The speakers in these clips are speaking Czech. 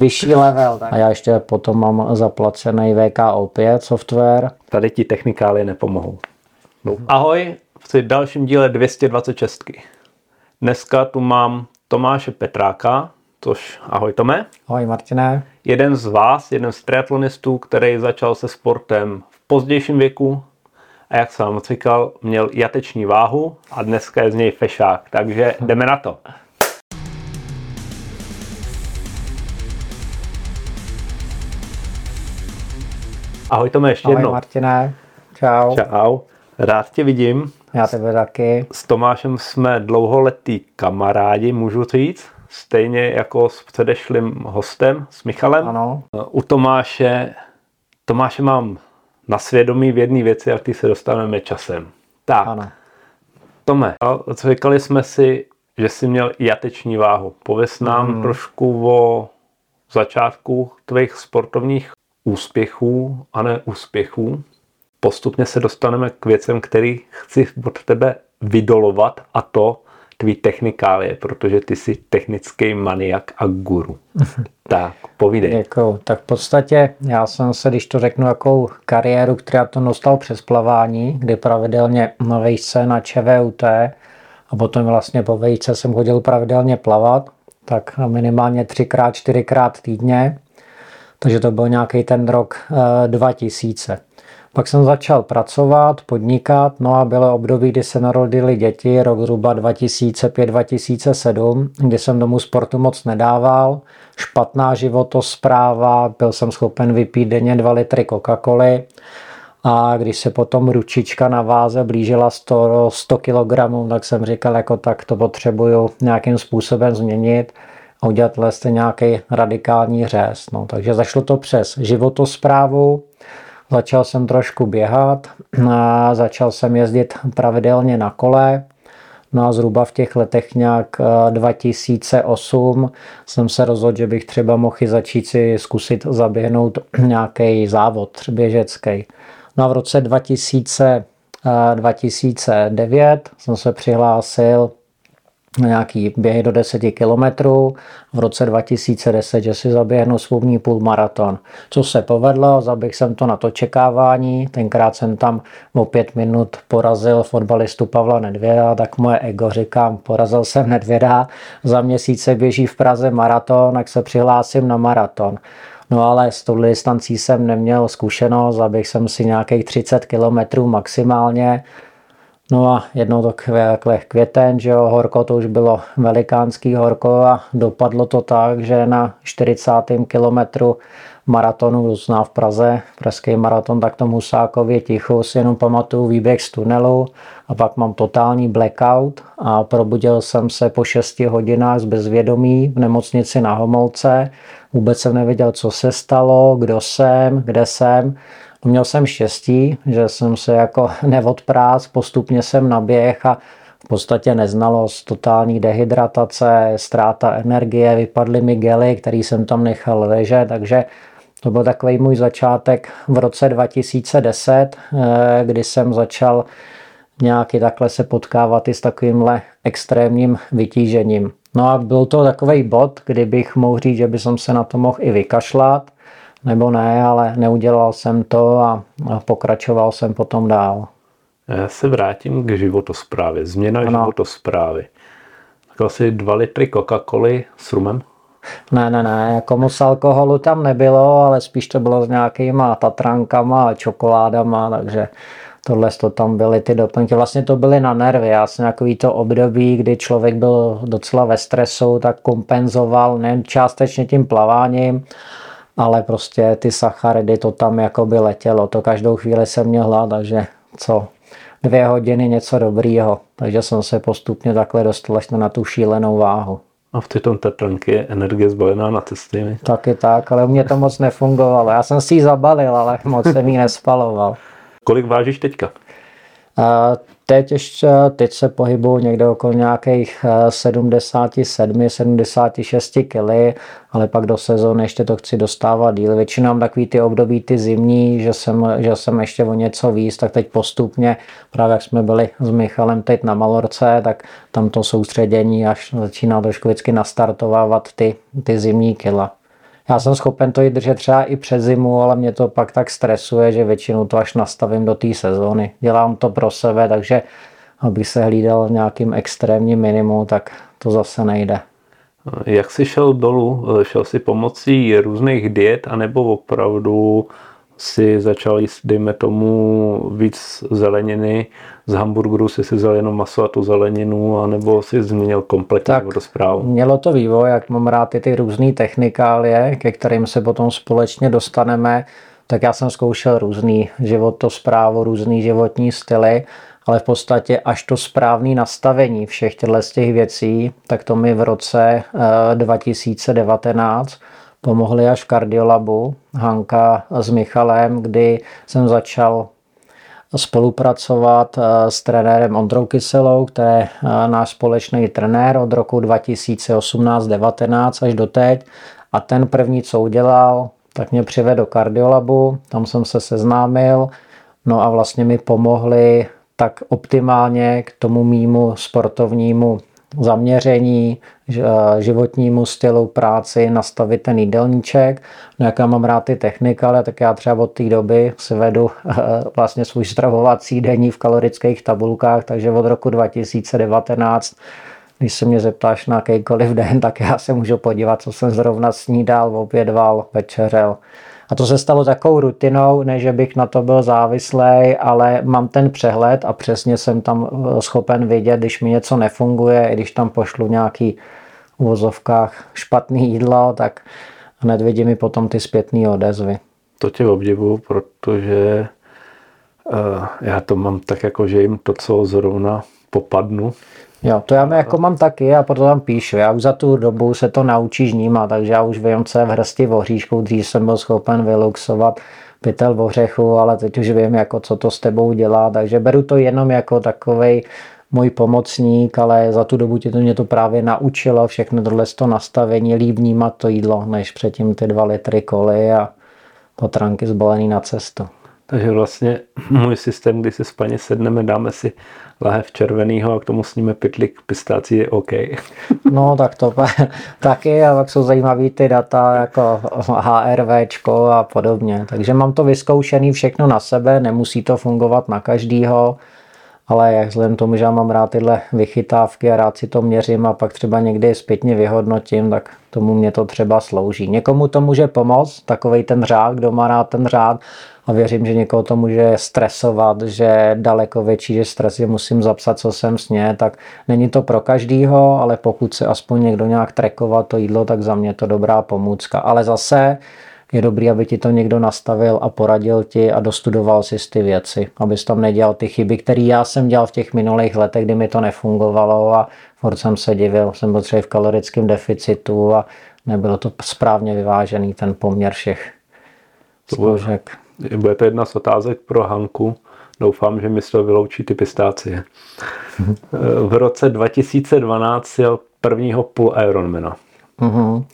vyšší level. Tak. A já ještě potom mám zaplacený VKO5 software. Tady ti technikály nepomohou. No. Ahoj, v dalším díle 226. Dneska tu mám Tomáše Petráka, což ahoj Tome. Ahoj Martine. Jeden z vás, jeden z triatlonistů, který začal se sportem v pozdějším věku a jak jsem vám říkal, měl jateční váhu a dneska je z něj fešák, takže jdeme na to. Ahoj Tome, ještě Ahoj jednou. Martine, čau. Čau, rád tě vidím. Já tebe taky. S Tomášem jsme dlouholetí kamarádi, můžu říct. Stejně jako s předešlým hostem, s Michalem. Ano. U Tomáše, Tomáše mám na svědomí v jedné věci, jak ty se dostaneme časem. Tak, Ano. Tome, říkali jsme si, že jsi měl jateční váhu. Pověz nám Mhm. trošku o začátku tvých sportovních úspěchů a neúspěchů. Postupně se dostaneme k věcem, který chci od tebe vydolovat a to tvý technikálie, protože ty jsi technický maniak a guru. tak, povídej. Děkuju. Tak v podstatě já jsem se, když to řeknu, jakou kariéru, která to dostal přes plavání, kdy pravidelně na vejce na ČVUT a potom vlastně po vejce jsem chodil pravidelně plavat, tak minimálně třikrát, čtyřikrát týdně. Takže to byl nějaký ten rok eh, 2000. Pak jsem začal pracovat, podnikat, no a bylo období, kdy se narodili děti, rok zhruba 2005-2007, kdy jsem domů sportu moc nedával, špatná životospráva, byl jsem schopen vypít denně 2 litry Coca-Coly. A když se potom ručička na váze blížila 100, 100 kg, tak jsem říkal, jako tak to potřebuju nějakým způsobem změnit a udělat vlastně nějaký radikální řez. No, takže zašlo to přes životosprávu, Začal jsem trošku běhat, a začal jsem jezdit pravidelně na kole. No a zhruba v těch letech nějak eh, 2008 jsem se rozhodl, že bych třeba mohl začít si zkusit zaběhnout nějaký závod běžecký. No a v roce 2000, eh, 2009 jsem se přihlásil na nějaký běhy do 10 kilometrů. V roce 2010, že si zaběhnu svůj půlmaraton. Co se povedlo, zaběhl jsem to na to čekávání, tenkrát jsem tam o pět minut porazil fotbalistu Pavla Nedvěda, tak moje ego říkám, porazil jsem Nedvěda, za měsíc se běží v Praze maraton, tak se přihlásím na maraton. No ale s touhle distancí jsem neměl zkušenost, abych jsem si nějakých 30 kilometrů maximálně, No a jednou to takhle květen, že jo, horko to už bylo velikánský horko a dopadlo to tak, že na 40. kilometru maratonu zná v Praze, pražský maraton, tak to Husákově ticho si jenom pamatuju výběh z tunelu a pak mám totální blackout a probudil jsem se po 6 hodinách z bezvědomí v nemocnici na Homolce. Vůbec jsem nevěděl, co se stalo, kdo jsem, kde jsem. Měl jsem štěstí, že jsem se jako neodprás, postupně jsem naběh a v podstatě neznalost, totální dehydratace, ztráta energie, vypadly mi gely, který jsem tam nechal ležet, takže to byl takový můj začátek v roce 2010, eh, kdy jsem začal nějaký takhle se potkávat i s takovýmhle extrémním vytížením. No a byl to takový bod, kdy bych mohl říct, že by som se na to mohl i vykašlat, nebo ne, ale neudělal jsem to a, pokračoval jsem potom dál. Já se vrátím k životosprávě. Změna Ano. životosprávy. Tak asi dva litry Coca-Coly s rumem. Ne, ne, ne, jako moc alkoholu tam nebylo, ale spíš to bylo s nějakýma tatrankama a čokoládama, takže tohle to tam byly ty doplňky. Vlastně to byly na nervy. Já jsem takový to období, kdy člověk byl docela ve stresu, tak kompenzoval nejen částečně tím plaváním, ale prostě ty sacharidy to tam jako by letělo. To každou chvíli jsem měl hlad, takže co, dvě hodiny něco dobrýho. Takže jsem se postupně takhle dostal až na tu šílenou váhu. A v tyto tetranky je energie zbalená na cesty. Taky tak, ale u mě to moc nefungovalo. Já jsem si ji zabalil, ale moc jsem ji nespaloval. Kolik vážíš teďka? Teď ještě, teď se pohybuju někde okolo nějakých eh, 77, 76 kg, ale pak do sezóny ještě to chci dostávat díl. Většinou mám takový ty období, ty zimní, že jsem, že jsem ještě o něco víc, tak teď postupně, právě jak jsme byli s Michalem teď na Malorce, tak tam to soustředění až začíná trošku vždycky nastartovávat ty, ty zimní kila. Já jsem schopen to i držet třeba i přes zimu, ale mě to pak tak stresuje, že většinou to až nastavím do té sezóny. Dělám to pro sebe, takže abych se hlídal v nějakým extrémním minimu, tak to zase nejde. Jak jsi šel dolů? Šel si pomocí různých diet, anebo opravdu si začal jíst, dejme tomu, víc zeleniny, z hamburgeru si si vzal jenom maso a tu zeleninu, anebo si změnil kompletně tak vodosprávu? Mělo to vývoj, jak mám rád ty, ty různé technikálie, ke kterým se potom společně dostaneme, tak já jsem zkoušel různý životosprávu, různý životní styly, ale v podstatě až to správné nastavení všech těchto těch věcí, tak to mi v roce 2019 pomohli až v kardiolabu Hanka s Michalem, kdy jsem začal spolupracovat eh, s trenérem Ondrou Kyselou, který je eh, náš společný trenér od roku 2018-19 až do teď. A ten první, co udělal, tak mě přivedl do kardiolabu, tam jsem se seznámil, no a vlastně mi pomohli tak optimálně k tomu mýmu sportovnímu zaměření, životnímu stylu práci, nastavit ten jídelníček. No jak já mám rád ty ale tak já třeba od té doby si vedu vlastně svůj stravovací denní v kalorických tabulkách, takže od roku 2019 když se mě zeptáš na jakýkoliv den, tak já se můžu podívat, co jsem zrovna snídal, obědval, večeřel. A to se stalo takovou rutinou, ne že bych na to byl závislý, ale mám ten přehled a přesně jsem tam eh, schopen vidět, když mi něco nefunguje, i když tam pošlu nějaký v vozovkách špatný jídlo, tak hned vidím mi potom ty zpětné odezvy. To tě obdivu, protože uh, já to mám tak jako, že jim to, co zrovna popadnu, Jo, to já jako mám taky a proto tam píšu. Já už za tu dobu se to naučíš vnímat, takže já už vím, co je v hrsti voříšku. Dřív jsem byl schopen vyluxovat pytel ořechu, ale teď už vím, jako, co to s tebou dělá, takže beru to jenom jako takovej můj pomocník, ale za tu dobu tě to mě to právě naučilo všechno tohle to nastavení, líp vnímat to jídlo, než předtím ty dva litry koly a potranky zbalený na cestu. Takže vlastně můj systém, kdy si spaně sedneme, dáme si lahev červenýho a k tomu sníme pytlik pistácí je OK. No tak to taky a pak jsou zajímavé ty data jako HRVčko a podobně. Takže mám to vyzkoušený všechno na sebe, nemusí to fungovat na každýho, ale jak vzhledem tomu, že já mám rád tyhle vychytávky a rád si to měřím a pak třeba někdy zpětně vyhodnotím, tak tomu mě to třeba slouží. Někomu to může pomoct, takovej ten řád, kdo má rád ten řád, a věřím, že někoho to může stresovat, že daleko větší, že stres, že musím zapsat, co jsem sně, tak není to pro každýho, ale pokud se aspoň někdo nějak trekovat to jídlo, tak za mě to dobrá pomůcka. Ale zase je dobrý, aby ti to někdo nastavil a poradil ti a dostudoval si ty věci, abys tam nedělal ty chyby, které já jsem dělal v těch minulých letech, kdy mi to nefungovalo a furt jsem se divil, jsem byl třeba v kalorickém deficitu a nebylo to správně vyvážený ten poměr všech složek. Bude to jedna z otázek pro Hanku. Doufám, že toho vyloučí ty pistácie. v roce 2012 jel prvního půl Ironmana. Mm-hmm.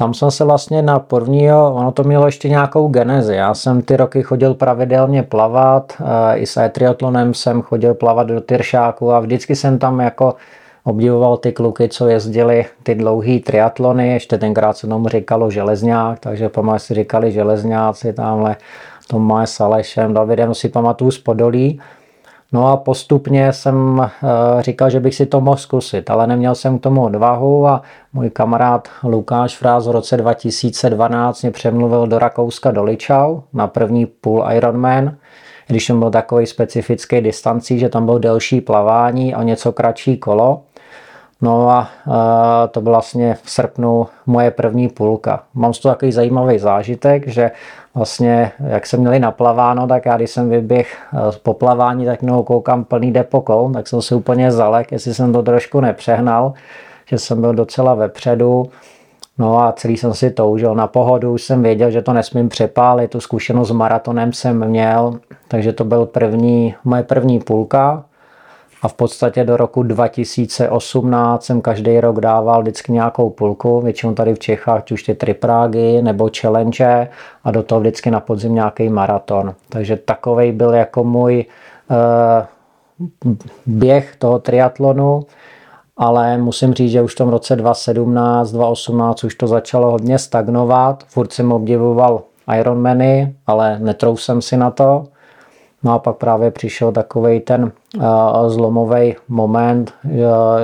Tam jsem se vlastně na prvního, ono to mělo ještě nějakou genezi. Já jsem ty roky chodil pravidelně plavat, eh, i s triatlonem jsem chodil plavat do Tyršáku a vždycky jsem tam jako obdivoval ty kluky, co jezdili ty dlouhý triatlony, ještě tenkrát se tomu říkalo železňák, takže pamatuju si říkali železňáci tamhle Tomáš s Alešem, Davidem si pamatuju z Podolí. No a postupně jsem eh, říkal, že bych si to mohl zkusit, ale neměl jsem k tomu odvahu a můj kamarád Lukáš Fráz v roce 2012 mě přemluvil do Rakouska do Ličau na první půl Ironman, když jsem byl takový specifický distancí, že tam byl delší plavání a něco kratší kolo. No a to byl vlastně v srpnu moje první půlka. Mám z toho takový zajímavý zážitek, že vlastně, jak jsem měli naplaváno, tak já když jsem vyběh z poplavání, tak mnoho koukám plný depokol, tak jsem si úplně zalek, jestli jsem to trošku nepřehnal, že jsem byl docela vepředu. No a celý jsem si toužil na pohodu, už jsem věděl, že to nesmím přepálit, tu zkušenost s maratonem jsem měl, takže to byl první, moje první půlka a v podstatě do roku 2018 jsem každý rok dával vždycky nějakou půlku, většinou tady v Čechách, už ty triprágy nebo challenge a do toho vždycky na podzim nějaký maraton. Takže takový byl jako můj uh, běh toho triatlonu ale musím říct, že už v tom roce 2017, 2018 už to začalo hodně stagnovat. Furt jsem obdivoval Ironmany, ale netrouf jsem si na to. No a pak právě přišel takový ten uh, zlomový moment, uh,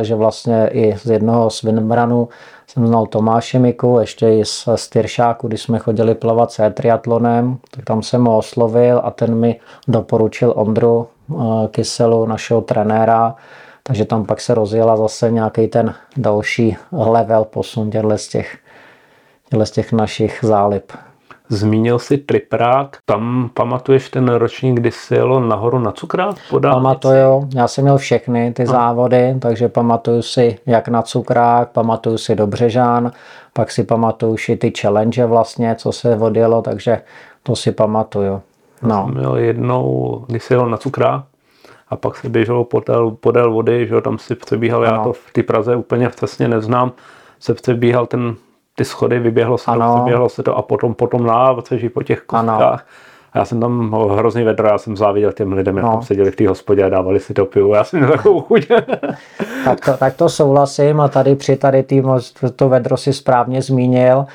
že vlastně i z jednoho swimrunu jsem znal Tomáše Miku, ještě i z, z Tyršáku, když jsme chodili plavat se triatlonem, tak tam jsem ho oslovil a ten mi doporučil Ondru uh, Kyselu, našeho trenéra, takže tam pak se rozjela zase nějaký ten další level posun z těch, z těch našich zálib. Zmínil si triprák, tam pamatuješ ten ročník, kdy se jelo nahoru na cukrák? Pamatuju, já jsem měl všechny ty a. závody, takže pamatuju si jak na cukrák, pamatuju si do Břežán, pak si pamatuju si ty challenge vlastně, co se odjelo, takže to si pamatuju. No. Já jsem měl jednou, když se jelo na cukrák, a pak se běželo podél, podél vody, že tam si přebíhal, ano. já to v té Praze úplně přesně neznám, se přebíhal ten ty schody, vyběhlo se ano. to, vyběhlo se to a potom, potom návceží po těch kostkách. Já jsem tam hrozný vedro, já jsem záviděl těm lidem, jak no. tam seděli v té hospodě a dávali si to pivo. Já jsem měl takovou chuť. tak, to, tak to souhlasím a tady při tady tým, to vedro si správně zmínil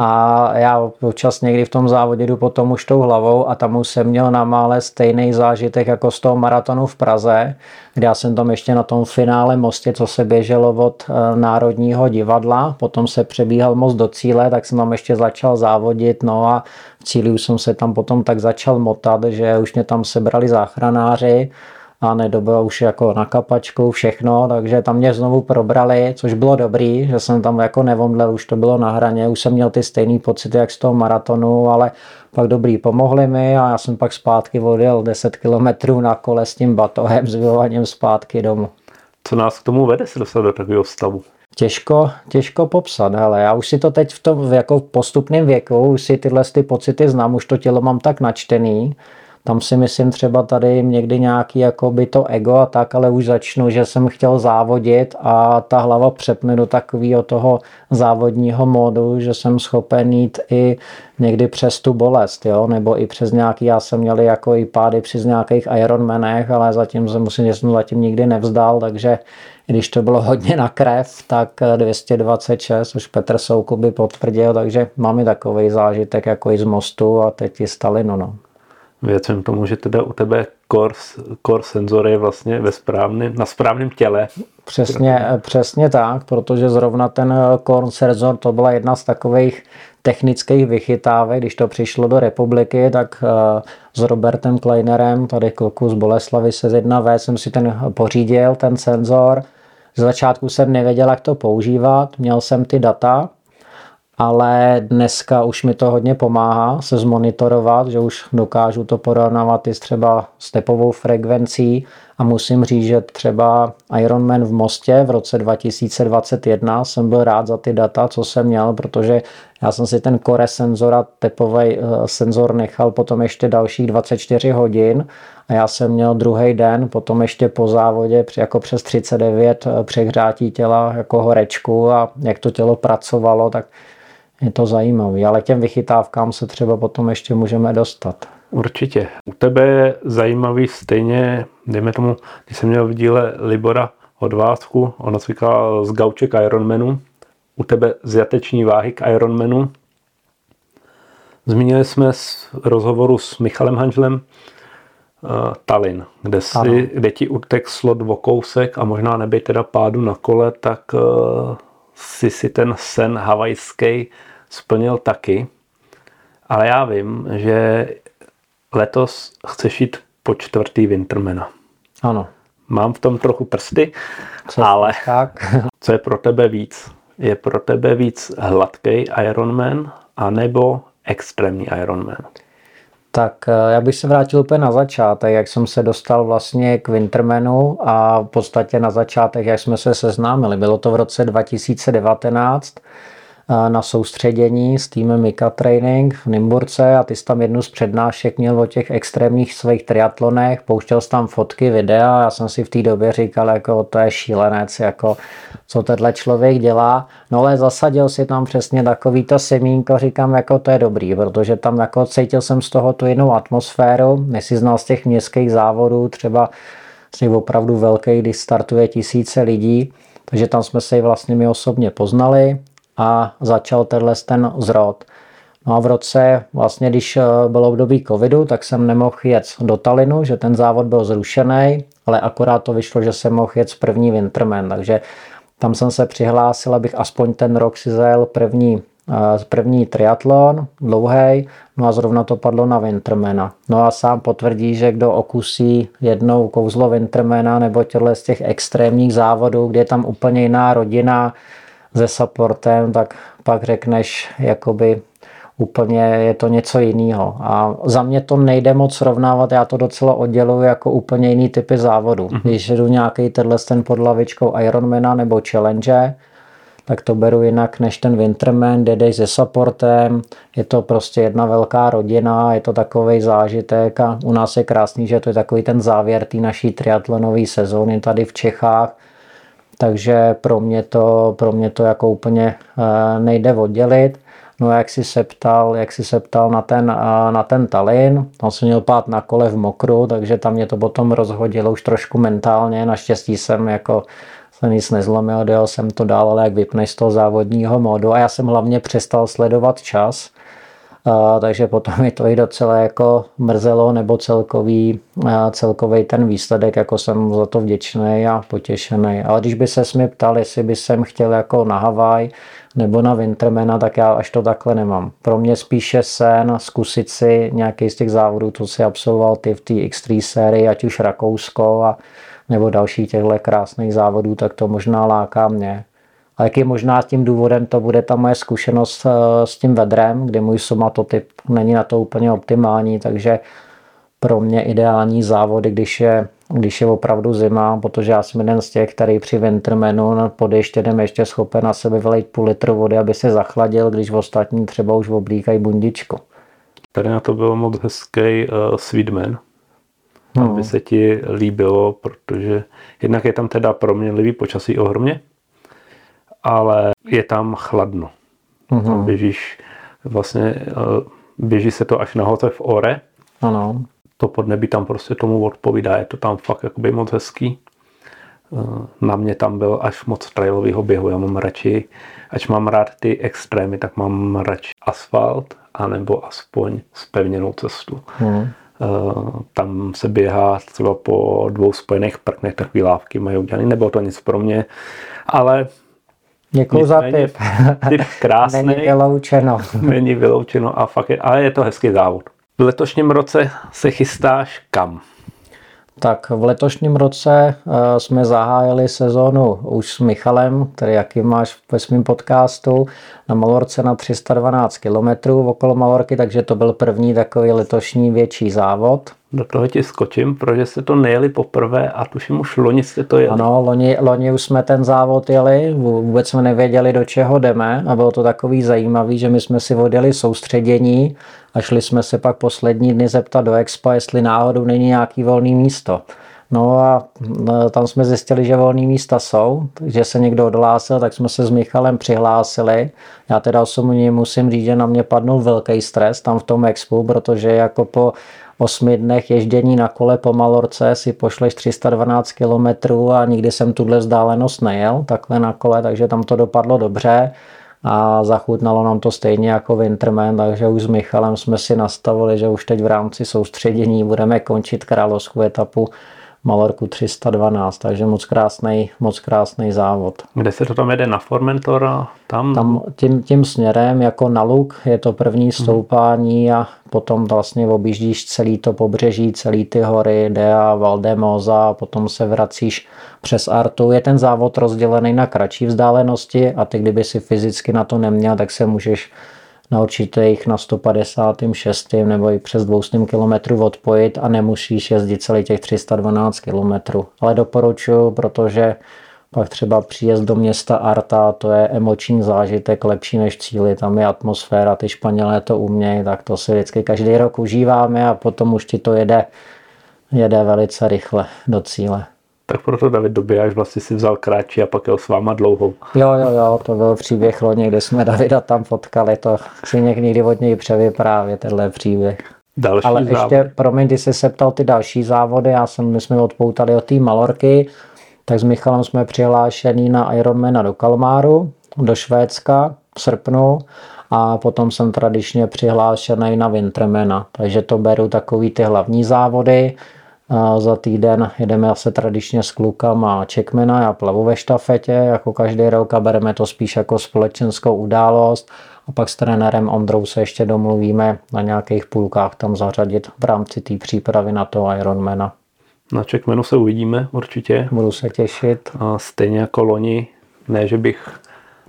a já občas někdy v tom závodě jdu potom už tou hlavou a tam už jsem měl na mále stejný zážitek jako z toho maratonu v Praze, kde já jsem tam ještě na tom finále mostě, co se běželo od eh, Národního divadla, potom se přebíhal most do cíle, tak jsem tam ještě začal závodit, no a v cíli už jsem se tam potom tak začal motat, že už mě tam sebrali záchranáři, a nedobyl už jako na kapačku všechno, takže tam mě znovu probrali, což bylo dobrý, že jsem tam jako nevomdlel, už to bylo na hraně, už jsem měl ty stejný pocity jak z toho maratonu, ale pak dobrý pomohli mi a já jsem pak zpátky odjel 10 kilometrů na kole s tím batohem s vyvoláním zpátky domů. Co nás k tomu vede se dostat do takového stavu? Těžko, těžko popsat, ale já už si to teď v tom jako postupném věku, už si tyhle ty pocity znám, už to tělo mám tak načtený, tam si myslím třeba tady někdy nějaký jako by to ego a tak, ale už začnu, že jsem chtěl závodit a ta hlava přepne do takového toho závodního módu, že jsem schopen jít i někdy přes tu bolest, jo? nebo i přes nějaký, já jsem měl jako i pády přes nějakých Ironmanech, ale zatím jsem musím, že jsem zatím nikdy nevzdal, takže když to bylo hodně na krev, tak 226, už Petr Soukup potvrdil, takže mám i takový zážitek jako i z mostu a teď i Stalinu. No věcem tomu, že teda u tebe core, core senzor je vlastně ve správném, na správném těle. Přesně, přesně tak, protože zrovna ten core senzor to byla jedna z takových technických vychytávek, když to přišlo do republiky, tak eh, s Robertem Kleinerem, tady kluku z Boleslavy se 1V, jsem si ten pořídil, ten senzor. Z začátku jsem nevěděl, jak to používat, měl jsem ty data, ale dneska už mi to hodně pomáhá se zmonitorovat, že už dokážu to porovnávat i s třeba stepovou frekvencí a musím říct, že třeba Ironman v Mostě v roce 2021 jsem byl rád za ty data, co jsem měl, protože já jsem si ten core senzor a tepový eh, senzor nechal potom ještě dalších 24 hodin a já jsem měl druhý den, potom ještě po závodě jako přes 39 eh, přehřátí těla jako horečku a jak to tělo pracovalo, tak je to zajímavé, ale k těm vychytávkám se třeba potom ještě můžeme dostat. Určitě. U tebe je zajímavý stejně, dejme tomu, když jsem měl v díle Libora odvázku, ona cvikala z gauček Ironmanu, u tebe z jateční váhy k Ironmanu. Zmínili jsme z rozhovoru s Michalem Hanžlem uh, Tallinn, kde, si, kde ti utek slot o kousek a možná neby teda pádu na kole, tak uh, si si ten sen havajský splnil taky. Ale já vím, že letos chceš jít po čtvrtý Wintermana. Ano. Mám v tom trochu prsty, co ale tak? co je pro tebe víc? Je pro tebe víc hladký Ironman anebo extrémní Ironman? Tak eh, já bych se vrátil úplně na začátek, jak jsem se dostal vlastně k Wintermanu a v podstatě na začátek, jak jsme se seznámili. Bylo to v roce 2019 na soustředění s týmem Mika Training v Nymburce a ty jsi tam jednu z přednášek měl o těch extrémních svých triatlonech, pouštěl jsi tam fotky, videa, já jsem si v té době říkal, jako to je šílenec, jako co tenhle člověk dělá, no ale zasadil si tam přesně takový to semínko, říkám, jako to je dobrý, protože tam jako cítil jsem z toho tu jinou atmosféru, si znal z těch městských závodů, třeba opravdu velký, když startuje tisíce lidí, Takže tam jsme se i vlastně my osobně poznali a začal tenhle ten zrod. No a v roce, vlastně když eh, bylo období covidu, tak jsem nemohl jet do Talinu, že ten závod byl zrušený, ale akorát to vyšlo, že jsem mohl jet první Winterman, takže tam jsem se přihlásil, abych aspoň ten rok si zajel první, eh, první triatlon, dlouhý, no a zrovna to padlo na Wintermana. No a sám potvrdí, že kdo okusí jednou kouzlo Wintermana nebo těchto z těch extrémních závodů, kde je tam úplně jiná rodina se supportem, tak pak řekneš, jakoby úplně je to něco jiného. A za mě to nejde moc srovnávat, já to docela odděluji jako úplně jiný typy závodu. Mm-hmm. Když jdu nějaký tenhle ten pod lavičkou Ironmana nebo Challenge, tak to beru jinak než ten Winterman, kde jdeš se supportem, je to prostě jedna velká rodina, je to takový zážitek a u nás je krásný, že to je takový ten závěr té naší triatlonové sezóny tady v Čechách, takže pro mě to, pro mě to jako úplně eh, nejde oddělit. No jak si se ptal, jak si se ptal na ten, na ten Talin, tam jsem měl pát na kole v mokru, takže tam mě to potom rozhodilo už trošku mentálně, naštěstí jsem jako se nic nezlomil, dojel jsem to dál, ale jak vypneš z toho závodního modu a já jsem hlavně přestal sledovat čas, a, takže potom mi to i docela jako mrzelo, nebo celkový, a, celkový ten výsledek, jako jsem za to vděčný a potěšený. Ale když by se mi ptal, jestli by jsem chtěl jako na Havaj, nebo na Wintermana, tak já až to takhle nemám. Pro mě spíše sen zkusit si nějaký z těch závodů, co si absolvoval ty v té X3 sérii, ať už Rakousko a nebo další těchto krásných závodů, tak to možná láká mě. A jaký možná tím důvodem to bude ta moje zkušenost eh, s tím vedrem, kdy můj somatotyp není na to úplně optimální, takže pro mě ideální závody, když je když je opravdu zima, protože já jsem jeden z těch, který při Wintermanu pod jdem ještě schopen na sebe vylejt půl litru vody, aby se zachladil, když v ostatní třeba už oblíkají bundičku. Tady na to bylo moc hezký uh, Sweetman, hmm. aby se ti líbilo, protože jednak je tam teda proměnlivý počasí ohromně, ale je tam chladno. Hmm. Tam běžíš vlastně, uh, běží se to až nahoře v Ore. Ano to podnebí tam prostě tomu odpovídá, je to tam fakt jakoby moc hezký. Eh, na mě tam byl až moc trailového běhu, já mám radši, ať mám rád ty extrémy, tak mám radši asfalt, anebo aspoň spevněnou cestu. Hmm. Tam se běhá třeba po dvou spojených prknech, takový lávky mají udělaný, nebylo to nic pro mě, ale Děkuji za tip. Tip krásný. Není vyloučeno. Není vyloučeno a fakt je, ale je to hezký závod. V letošním roce se chystáš kam? Tak v letošním roce eh, jsme zahájili sezónu už s Michalem, který jaký máš ve svém podcastu, na Malorce na 312 km okolo Malorky, takže to byl první takový letošní větší závod. Do toho ti skočím, protože jste to nejeli poprvé a tuším už loni jste to jeli. Ano, loni, loni už jsme ten závod jeli, vůbec jsme nevěděli, do čeho jdeme a bylo to takový zajímavý, že my jsme si odjeli soustředění a šli jsme se pak poslední dny zeptat do Expa, jestli náhodou není nějaký volný místo. No a e, tam jsme zjistili, že volné místa jsou, takže se někdo odhlásil, tak jsme se s Michalem přihlásili. Já teda osobně musím říct, že na mě padnul velký stres tam v tom expu, protože jako po osmi dnech ježdění na kole po Malorce si pošleš 312 km a nikdy jsem tuhle vzdálenost nejel takhle na kole, takže tam to dopadlo dobře. A zachutnalo nám to stejně jako Winterman, takže už s Michalem jsme si nastavili, že už teď v rámci soustředění budeme končit královskou etapu Malorku 312, takže moc krásný, moc krásný závod. Kde se to tam jede na Formentor? Tam, tam tím, tím směrem jako na luk je to první mhm. stoupání a potom vlastně objíždíš celý to pobřeží, celý ty hory, Dea, Valdemoza a potom se vracíš přes Artu. Je ten závod rozdělený na kratší vzdálenosti a ty kdyby si fyzicky na to neměl, tak se můžeš na určitých na 156. nebo i přes 200 km odpojit a nemusíš jezdit celý těch 312 km. Ale doporučuji, protože pak třeba příjezd do města Arta, to je emoční zážitek lepší než cíly, tam je atmosféra, ty Španělé to umějí, tak to si vždycky každý rok užíváme a potom už ti to jede, jede velice rychle do cíle. Tak proto David Dobijáš vlastně si vzal kratší a pak jel s váma dlouhou. Jo, jo, jo, to byl příběh loni, kde jsme Davida tam potkali, to si někdy od něj převyprávě, tenhle příběh. Další Ale závod. ještě, promiň, když jsi se ptal ty další závody, já jsem, my jsme odpoutali od té Malorky, tak s Michalem jsme přihlášení na Ironmana do Kalmáru, do Švédska v srpnu a potom jsem tradičně přihlášený na Wintermana, takže to beru takový ty hlavní závody. Za týden jedeme asi tradičně s klukama Čekmena, já plavu ve štafetě, jako každý rok a bereme to spíš jako společenskou událost a pak s trenérem Ondrou se ještě domluvíme na nějakých půlkách tam zařadit v rámci té přípravy na to Ironmana. Na Checkmanu se uvidíme určitě. Budu se těšit. A stejně jako loni, ne, že bych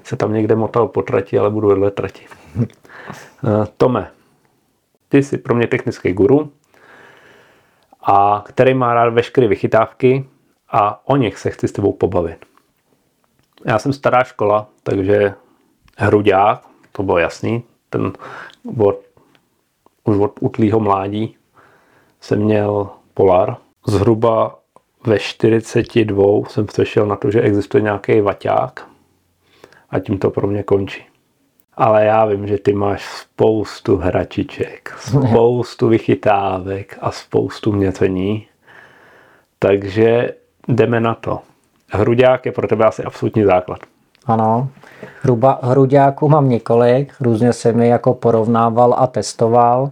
se tam někde motal po trati, ale budu vedle trati. Eh, Tome, ty jsi pro mě technický guru, a který má rád veškeré vychytávky a o nich se chci s tebou pobavit. Já jsem stará škola, takže hruďák, to bylo jasný, ten od, už od utlýho mládí jsem měl Polar. Zhruba ve 42 jsem přešel na to, že existuje nějaký vaťák a tím to pro mě končí. Ale já vím, že ty máš spoustu hračiček, spoustu vychytávek a spoustu měření. Takže jdeme na to. Hruďák je pro tebe asi absolutní základ. Ano. Hruba, hruďáků mám několik, různě jsem je jako porovnával a testoval.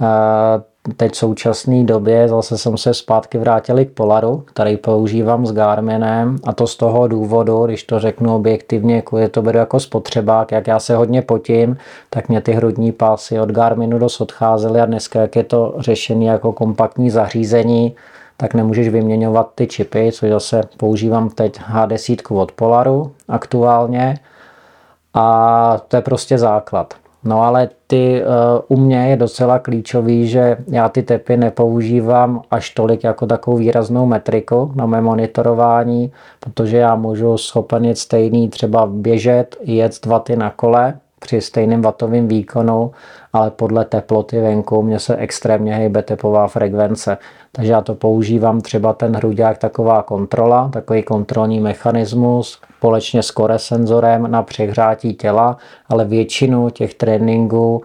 Eh, teď v současné době zase jsem se zpátky vrátil k Polaru, který používám s Garminem a to z toho důvodu, když to řeknu objektivně, kvůli to beru jako spotřebák, jak já se hodně potím, tak mě ty hrudní pásy od Garminu dost odcházely a dneska, jak je to řešený jako kompaktní zařízení, tak nemůžeš vyměňovat ty čipy, což zase používám teď H10 od Polaru aktuálně a to je prostě základ. No ale ty uh, u mě je docela klíčový, že já ty tepy nepoužívám až tolik jako takovou výraznou metriku na mé monitorování, protože já můžu schopen jet stejný třeba běžet, jet dva ty na kole při stejném vatovém výkonu, ale podle teploty venku mě se extrémně hejbe tepová frekvence. Takže já to používám třeba ten hruďák taková kontrola, takový kontrolní mechanismus, společně s core senzorem na přehrátí těla, ale většinu těch tréninků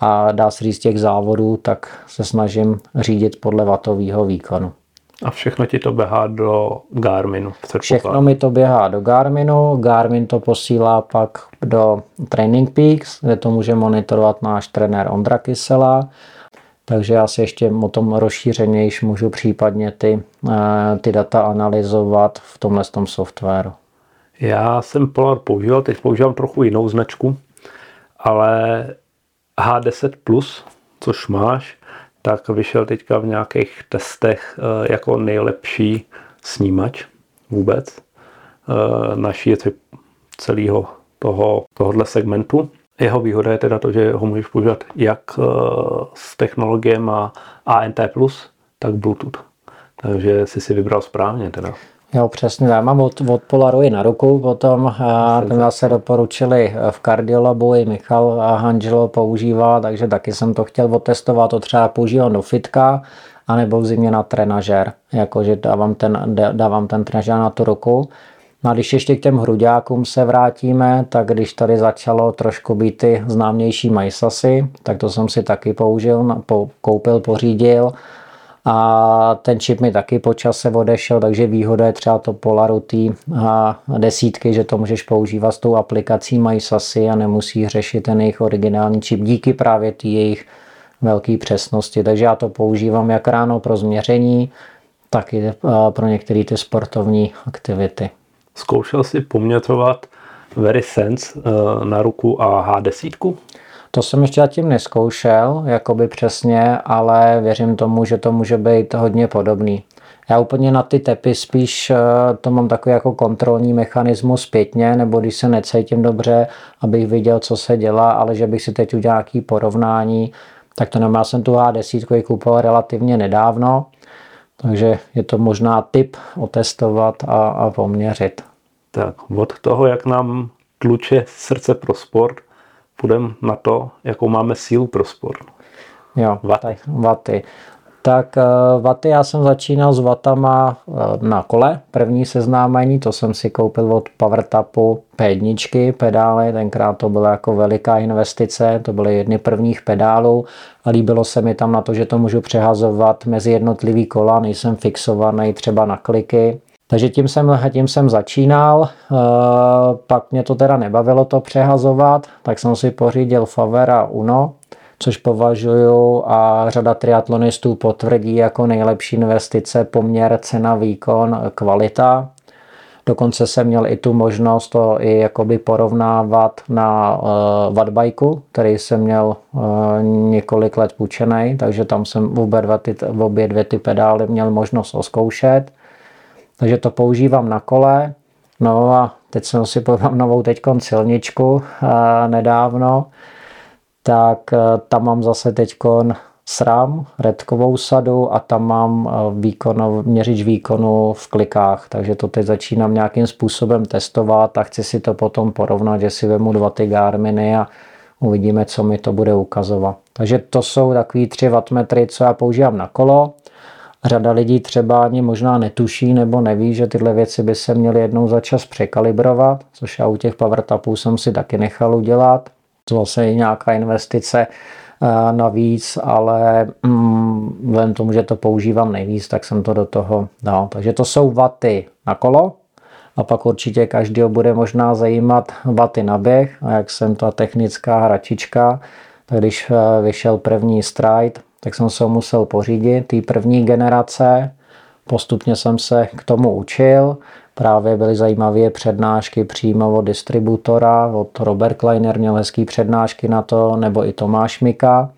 a dá se říct těch závodů, tak se snažím řídit podle vatového výkonu. A všechno ti to běhá do Garminu? Všechno mi to běhá do Garminu, Garmin to posílá pak do Training Peaks, kde to může monitorovat náš trenér Ondra Kysela, takže já si ještě o tom rozšířenější můžu případně ty, eh, ty data analyzovat v tomhle tom softwaru. Já jsem Polar používal, teď používám trochu jinou značku, ale H10 Plus, což máš, tak vyšel teďka v nějakých testech eh, jako nejlepší snímač vůbec eh, naší celého toho, tohohle segmentu. Jeho výhoda je teda to, že ho můžeš používat jak eh, s technologiem ANT+, tak Bluetooth. Takže jsi si vybral správně teda. Jo, přesně, já mám od, od Polaru i na ruku, potom ten se doporučili v kardiolabu, i Michal Hanželo používá, takže taky jsem to chtěl otestovat, to třeba používám do fitka, anebo v zimě na trenažer, jakože dávám ten, dávám ten trenažer na tu ruku. No a když ještě k těm hruďákům se vrátíme, tak když tady začalo trošku být ty známější majsasy, tak to jsem si taky použil, koupil, pořídil a ten čip mi taky po čase odešel, takže výhoda je třeba to Polarity a desítky, že to můžeš používat s tou aplikací MySasy a nemusí řešit ten jejich originální čip díky právě té jejich velké přesnosti. Takže já to používám jak ráno pro změření, tak i pro některé ty sportovní aktivity. Zkoušel si poměřovat VeriSense eh, na ruku a H10? To jsem ještě zatím neskoušel, jakoby přesně, ale věřím tomu, že to může být hodně podobný. Já úplně na ty tepy spíš eh, to mám takový jako kontrolní mechanismus zpětně, nebo když se necítím dobře, abych viděl, co se dělá, ale že bych si teď udělal nějaký porovnání, tak to nemá. Jsem tu H10 kupoval relativně nedávno, takže je to možná tip otestovat a, a poměřit. Tak od toho, jak nám tluče srdce pro sport, půjdeme na to, jakou máme sílu pro sport. Jo, vaty. Tak, vaty. Tak eh, vaty já jsem začínal s vatama eh, na kole. První seznámení, to jsem si koupil od PowerTapu P1 pedály, tenkrát to byla jako veliká investice, to byly jedny prvních pedálů a líbilo se mi tam na to, že to můžu přehazovat mezi jednotlivý kola, nejsem fixovaný třeba na kliky Takže tím jsem, tím jsem začínal, eh, pak mě to teda nebavilo to přehazovat, tak jsem si pořídil Favera Uno, což považuji a řada triatlonistů potvrdí jako nejlepší investice poměr cena, výkon, kvalita. Dokonce jsem měl i tu možnost to i jakoby porovnávat na uh, wattbajku, který jsem měl uh, několik let půjčený, takže tam jsem obě, dva ty, obě dvě ty pedály měl možnost oskoušet. Takže to používám na kole. No a teď jsem si pojmal novou teď silničku uh, nedávno, tak uh, tam mám zase teď SRAM, redkovou sadu a tam mám eh, výkon, měřič výkonu v klikách, takže to teď začínám nějakým způsobem testovat a chci si to potom porovnat, že si vemu dva ty Garminy a uvidíme, co mi to bude ukazovat. Takže to jsou takový 3 wattmetry, co já používám na kolo. Řada lidí třeba ani možná netuší nebo neví, že tyhle věci by se měly jednou za čas překalibrovat, což já u těch powertapů jsem si taky nechal udělat. To zase je nějaká investice, navíc, ale mm, vzhledem tomu, že to používám nejvíc, tak jsem to do toho dal. Takže to jsou vaty na kolo a pak určitě každého bude možná zajímat vaty na běh a jak jsem ta technická hračička, tak když eh, vyšel první Stride, tak jsem se ho musel pořídit, té první generace, postupně jsem se k tomu učil, Právě byly zajímavé přednášky přímo od distributora, od Robert Kleiner měl hezký přednášky na to, nebo i Tomáš Mika.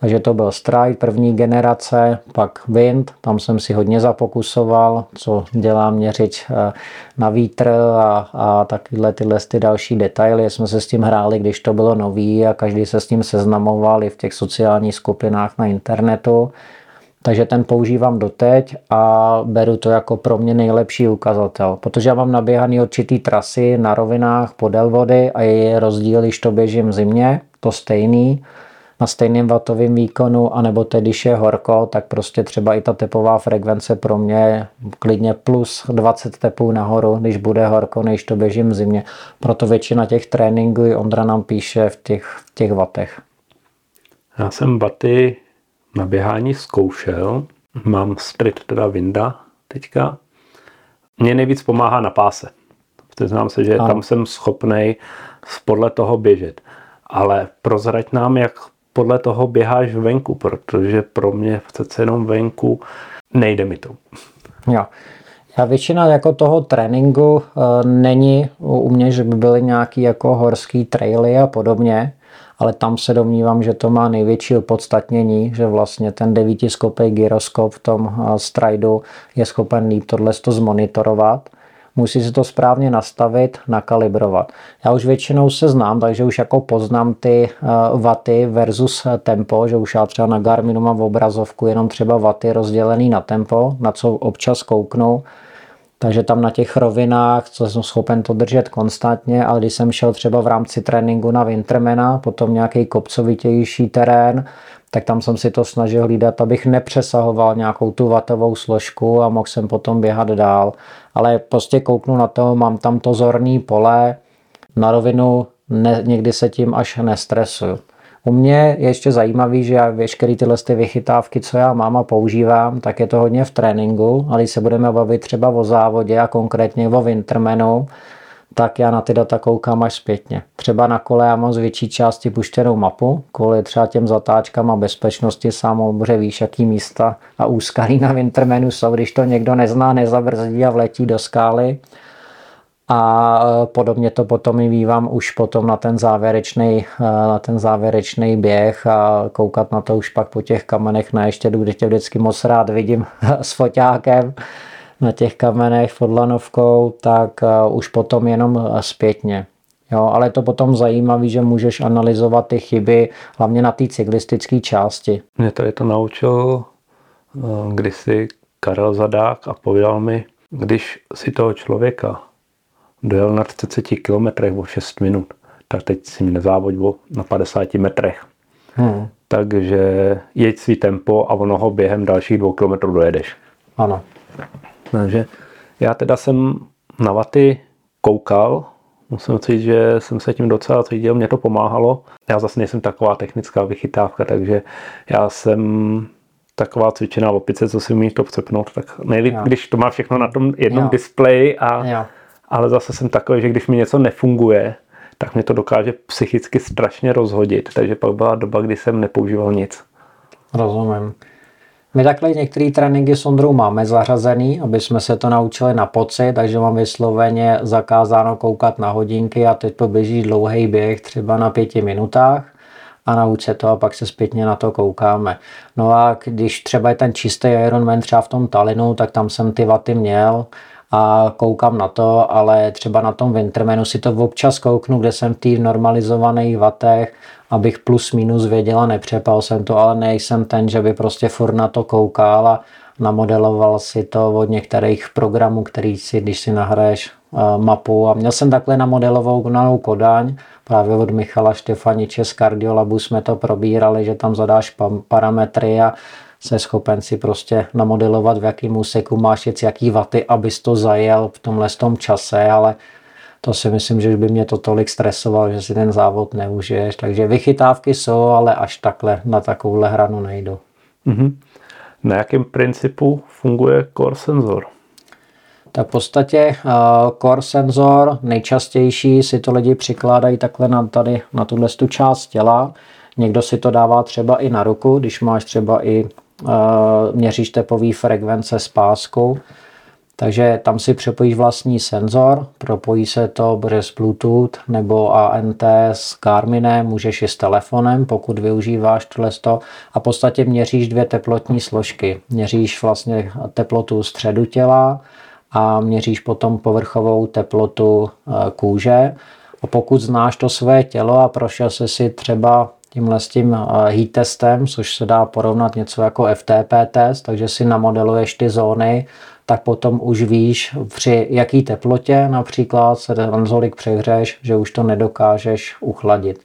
Takže to byl Stride první generace, pak Wind, tam jsem si hodně zapokusoval, co dělá měřič eh, na vítr a, a takovéhle tyhle ty další detaily. Jsme se s tím hráli, když to bylo nový a každý se s tím seznamoval i v těch sociálních skupinách na internetu. Takže ten používám doteď a beru to jako pro mě nejlepší ukazatel, protože já mám naběhaný určitý trasy na rovinách podél vody a je rozdíl, když to běžím v zimě, to stejný, na stejném vatovém výkonu, anebo tedy, když je horko, tak prostě třeba i ta tepová frekvence pro mě je klidně plus 20 tepů nahoru, když bude horko, než to běžím v zimě. Proto většina těch tréninků Ondra nám píše v těch, v těch vatech. Já jsem baty na běhání zkoušel. Mám sprit teda Vinda teďka. Mně nejvíc pomáhá na páse. Přiznám se, že ano. tam jsem schopný podle toho běžet. Ale prozrať nám, jak podle toho běháš venku, protože pro mě přece jenom venku nejde mi to. Jo. Já většina jako toho tréninku uh, není u mě, že by byly nějaký jako horský traily a podobně ale tam se domnívám, že to má největší opodstatnění, že vlastně ten devítiskopej gyroskop v tom eh, Stridu je schopen líp tohle to zmonitorovat. Musí se to správně nastavit, nakalibrovat. Já už většinou se znám, takže už jako poznám ty vaty eh, versus tempo, že už já třeba na Garminu mám v obrazovku jenom třeba vaty rozdělený na tempo, na co občas kouknu takže tam na těch rovinách, co jsem schopen to držet konstantně, ale když jsem šel třeba v rámci tréninku na Wintermana, potom nějaký kopcovitější terén, tak tam jsem si to snažil hlídat, abych nepřesahoval nějakou tu vatovou složku a mohl jsem potom běhat dál. Ale prostě kouknu na to, mám tam to zorný pole, na rovinu ne, někdy se tím až nestresuju. U mě je ještě zajímavý, že já veškeré tyhle ty vychytávky, co já mám a používám, tak je to hodně v tréninku, ale když se budeme bavit třeba o závodě a konkrétně o Wintermanu, tak já na ty data koukám až zpětně. Třeba na kole já mám z větší části puštěnou mapu, kvůli třeba těm zatáčkám a bezpečnosti dobře víš, jaký místa a úskalí na Wintermanu jsou, když to někdo nezná, nezabrzdí a vletí do skály a e, podobně to potom i vývám už potom na ten závěrečný, e, na ten závěrečný běh a koukat na to už pak po těch kamenech na ještě, kde tě vždycky moc rád vidím s foťákem na těch kamenech pod lanovkou, tak e, už potom jenom zpětně. Jo, ale je to potom zajímavé, že můžeš analyzovat ty chyby, hlavně na té cyklistické části. Mě tady to naučil kdysi Karel Zadák a pověděl mi, když si toho člověka dojel na 30 km o 6 minut, tak teď si mi nezávoď na 50 metrech. Hmm. Takže jeď svý tempo a ono ho během dalších dvou kilometrů dojedeš. Ano. Takže já teda jsem na vaty koukal, musím říct, že jsem se tím docela cítil, mě to pomáhalo. Já zase nejsem taková technická vychytávka, takže já jsem taková cvičená opice, co si umí to vcepnout, tak nejlíp, Jo. když to má všechno na tom jednom Jo. displeji, a, Jo. Ale zase jsem takový, že když mi něco nefunguje, tak mě to dokáže psychicky strašně rozhodit. Takže pak byla doba, kdy jsem nepoužíval nic. Rozumím. My takhle některé tréninky s Ondrou máme zařazený, aby jsme se to naučili na pocit, takže mám vysloveně zakázáno koukat na hodinky a teď poběží dlouhý běh třeba na pěti minutách a nauč se to a pak se zpětně na to koukáme. No a když třeba je ten čistý Ironman třeba v tom Talinu, tak tam jsem ty vaty měl a koukám na to, ale třeba na tom Wintermanu si to občas kouknu, kde jsem v těch normalizovaných vatech, abych plus minus věděl a nepřepal jsem to, ale nejsem ten, že by prostě furt na to koukal a namodeloval si to od některých programů, který si, když si nahraješ uh, mapu. A měl jsem takhle namodelovanou Kodaň, právě od Michala Štefaniče z Cardiolabu jsme to probírali, že tam zadáš parametry a se schopen si prostě namodelovat, v jakém úseku máš jet, jaký vaty, abys to zajel v tomhle tom čase, ale to si myslím, že by mě to tolik stresovalo, že si ten závod neužiješ. Takže vychytávky jsou, ale až takhle na takovouhle hranu nejdu. Mhm. Na jakém principu funguje core senzor? Tak v podstatě uh, core senzor nejčastější si to lidi přikládají takhle na, tady na tuhle tu část těla. Někdo si to dává třeba i na ruku, když máš třeba i měříš tepový frekvence s páskou. Takže tam si připojíš vlastní senzor, propojí se to přes Bluetooth nebo ANT s Garminem, můžeš i s telefonem, pokud využíváš tohle a v podstatě měříš dvě teplotní složky. Měříš vlastně teplotu středu těla a měříš potom povrchovou teplotu kůže. A pokud znáš to své tělo a prošel jsi si třeba tímhle s tím heat testem, což se dá porovnat něco jako FTP test, takže si namodeluješ ty zóny, tak potom už víš, při jaký teplotě například se natolik přehřeš, že už to nedokážeš uchladit.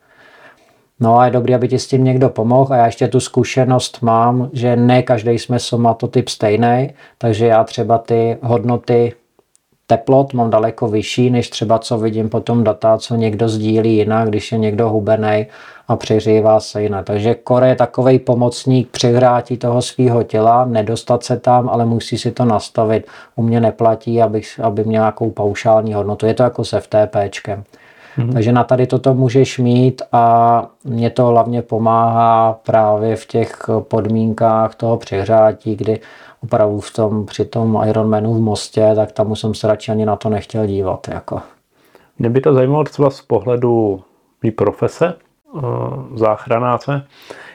No a je dobré, aby ti s tím někdo pomohl a já ještě tu zkušenost mám, že ne každý jsme somatotyp stejný, takže já třeba ty hodnoty teplot mám daleko vyšší, než třeba co vidím potom data, co někdo sdílí jinak, když je někdo hubený a přehřívá se jinak. Takže kore je takový pomocník přehrátí toho svého těla, nedostat se tam, ale musí si to nastavit. U mě neplatí, abych, aby měl nějakou paušální hodnotu. Je to jako se FTPčkem. Mm-hmm. Takže na tady toto můžeš mít a mě to hlavně pomáhá právě v těch podmínkách toho přehrátí, kdy opravdu v tom, při tom Ironmanu v Mostě, tak tam už jsem se radši ani na to nechtěl dívat. Jako. Mě by to zajímalo třeba z pohledu mý profese, záchranáře,